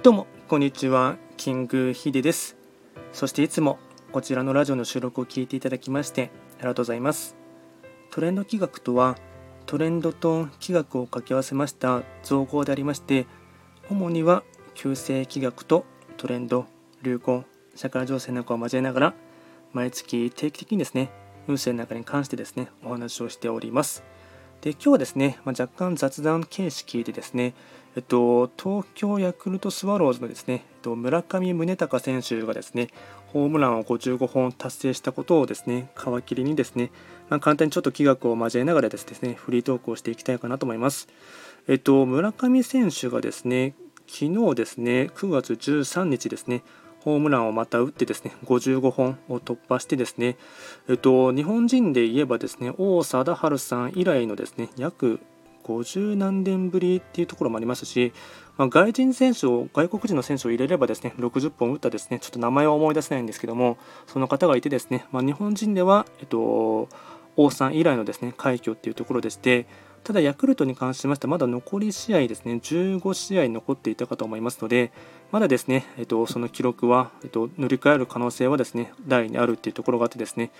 どうもこんにちはキングヒデです。そしていつもこちらのラジオの収録を聞いていただきましてありがとうございます。トレンド企画とはトレンドと企画を掛け合わせました造語でありまして主には旧世企画とトレンド流行社会情勢なんかを交えながら毎月定期的にですね運勢の中に関してですねお話をしております。で今日はですね、まあ、若干雑談形式でですね、えっと、東京ヤクルトスワローズのですね、えっと、村上宗隆選手がですね、ホームランを55本達成したことをですね、皮切りにですね、まあ、簡単にちょっと気学を交えながらですね、フリートークをしていきたいかなと思います。えっと、村上選手がですね、昨日ですね、9月13日ですね、ホームランをまた打ってですね55本を突破してですね、えっと、日本人で言えばですね王貞治さん以来のですね約50何年ぶりっていうところもありますし、まあ、外人選手を外国人の選手を入れればですね60本打ったですねちょっと名前は思い出せないんですけどもその方がいてですね、まあ、日本人では、えっと、王さん以来のですね快挙っていうところでしてただヤクルトに関しましてはまだ残り試合ですね15試合残っていたかと思いますのでまだですね、えっと、その記録は、えっと、塗り替える可能性はですね大にあるっていうところがあってですね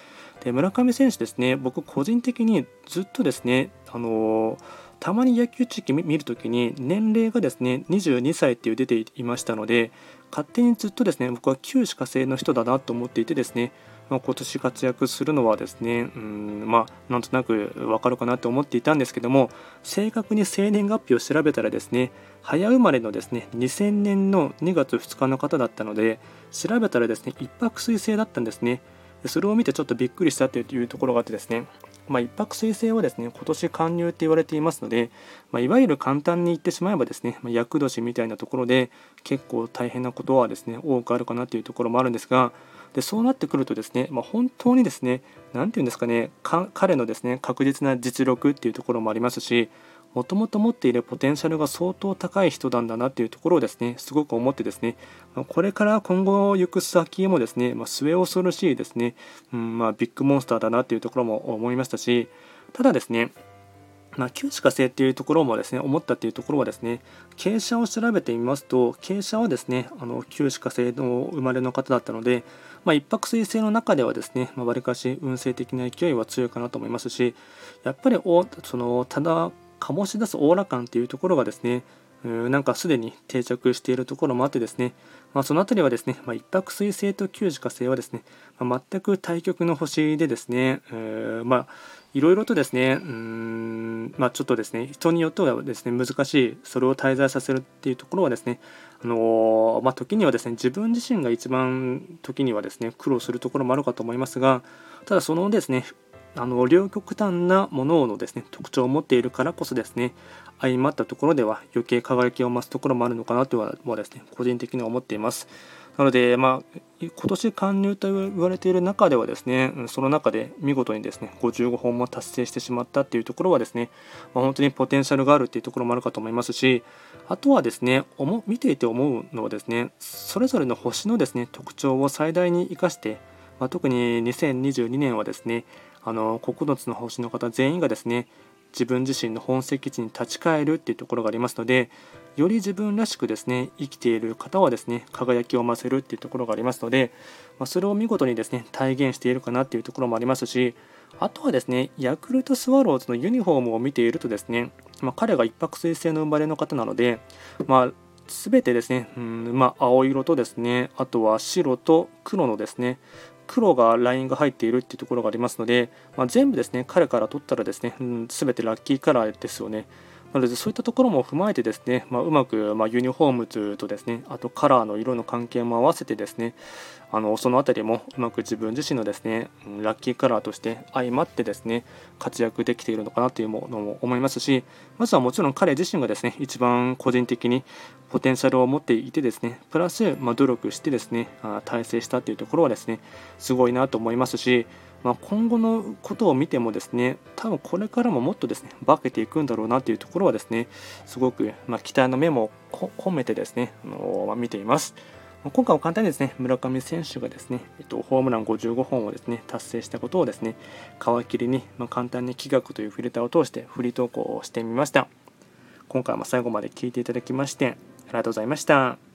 で村上選手ですね僕個人的にずっとですねあのーたまに野球地域見るときに年齢がですね22歳っていう出ていましたので勝手にずっとですね僕は旧歯科生の人だなと思っていてですね、まあ、今年活躍するのはですねうんまあなんとなくわかるかなと思っていたんですけども正確に生年月日を調べたらですね早生まれのですね2000年の2月2日の方だったので調べたらですね一泊水星だったんですね。それを見てちょっとびっくりしたというところがあってですねまあ、一泊水星はですね今年加入って言われていますので、まあ、いわゆる簡単に言ってしまえばですね、まあ、厄年みたいなところで結構大変なことはですね多くあるかなというところもあるんですがでそうなってくるとですね、まあ、本当にですね何て言うんですかね彼のですね確実な実力っていうところもありますしもともと持っているポテンシャルが相当高い人なんだなっていうところをですねすごく思ってですねこれから今後行く先もですね、まあ、末恐ろしいですね、うんまあ、ビッグモンスターだなっていうところも思いましたしただですねまあ、旧歯科生っていうところもですね思ったっていうところはですね傾斜を調べてみますと傾斜はですねあの旧歯科生の生まれの方だったので、まあ、一泊水星の中ではですねわり、あ、かし運勢的な勢いは強いかなと思いますしやっぱりおそのただ醸し出すオーラ感っていうところがですねなんかすでに定着しているところもあってですね、まあ、その辺りはですね、まあ、一泊水星と旧磁火星はですね、まあ、全く対極の星でですね、まあいろいろとですね、うんまあ、ちょっとですね、人によってはですね、難しい、それを滞在させるっていうところはですね、あのまあ、時にはですね、自分自身が一番時にはですね、苦労するところもあるかと思いますが、ただそのですね、あの両極端なもののですね特徴を持っているからこそですね相まったところでは余計輝きを増すところもあるのかなとはですね個人的には思っています。なので、まあ、今年加入と言われている中ではですねその中で見事にですね55本も達成してしまったっていうところはですね、まあ、本当にポテンシャルがあるっていうところもあるかと思いますしあとはですね見ていて思うのはですねそれぞれの星のですね特徴を最大に生かして、まあ、特に2022年はですねあの9つの星の方全員がですね自分自身の本籍地に立ち返るっていうところがありますのでより自分らしくですね生きている方はですね輝きを増せるっていうところがありますので、まあ、それを見事にですね体現しているかなっていうところもありますしあとはですねヤクルトスワローズのユニフォームを見ているとですね、まあ、彼が一泊水星の生まれの方なので、まあ、全てですね、うんまあ、青色とですねあとは白と黒のですね黒がラインが入っているっていうところがありますので、まあ、全部ですね彼から取ったらですね、うん、全てラッキーカラーですよね。なのでそういったところも踏まえてですね、まあ、うまく、まユニフォームとですねあとカラーの色の関係も合わせてですねあのその辺りもうまく自分自身のですねラッキーカラーとして相まってですね活躍できているのかなというものも思いますしまずはもちろん彼自身がですね一番個人的にポテンシャルを持っていてですねプラス、ま努力してですね大成したというところはですねすごいなと思いますしまあ、今後のことを見てもですね多分これからももっとですね化けていくんだろうなというところはですねすごく、まあ、期待の目も込めてですね、あのま、見ています。今回は簡単にですね村上選手がですね、えっと、ホームラン55本をですね達成したことをですね皮切りに、まあ、簡単に気学というフィルターを通してフリー投稿をしてみました今回も最後まで聞いていただきましてありがとうございました。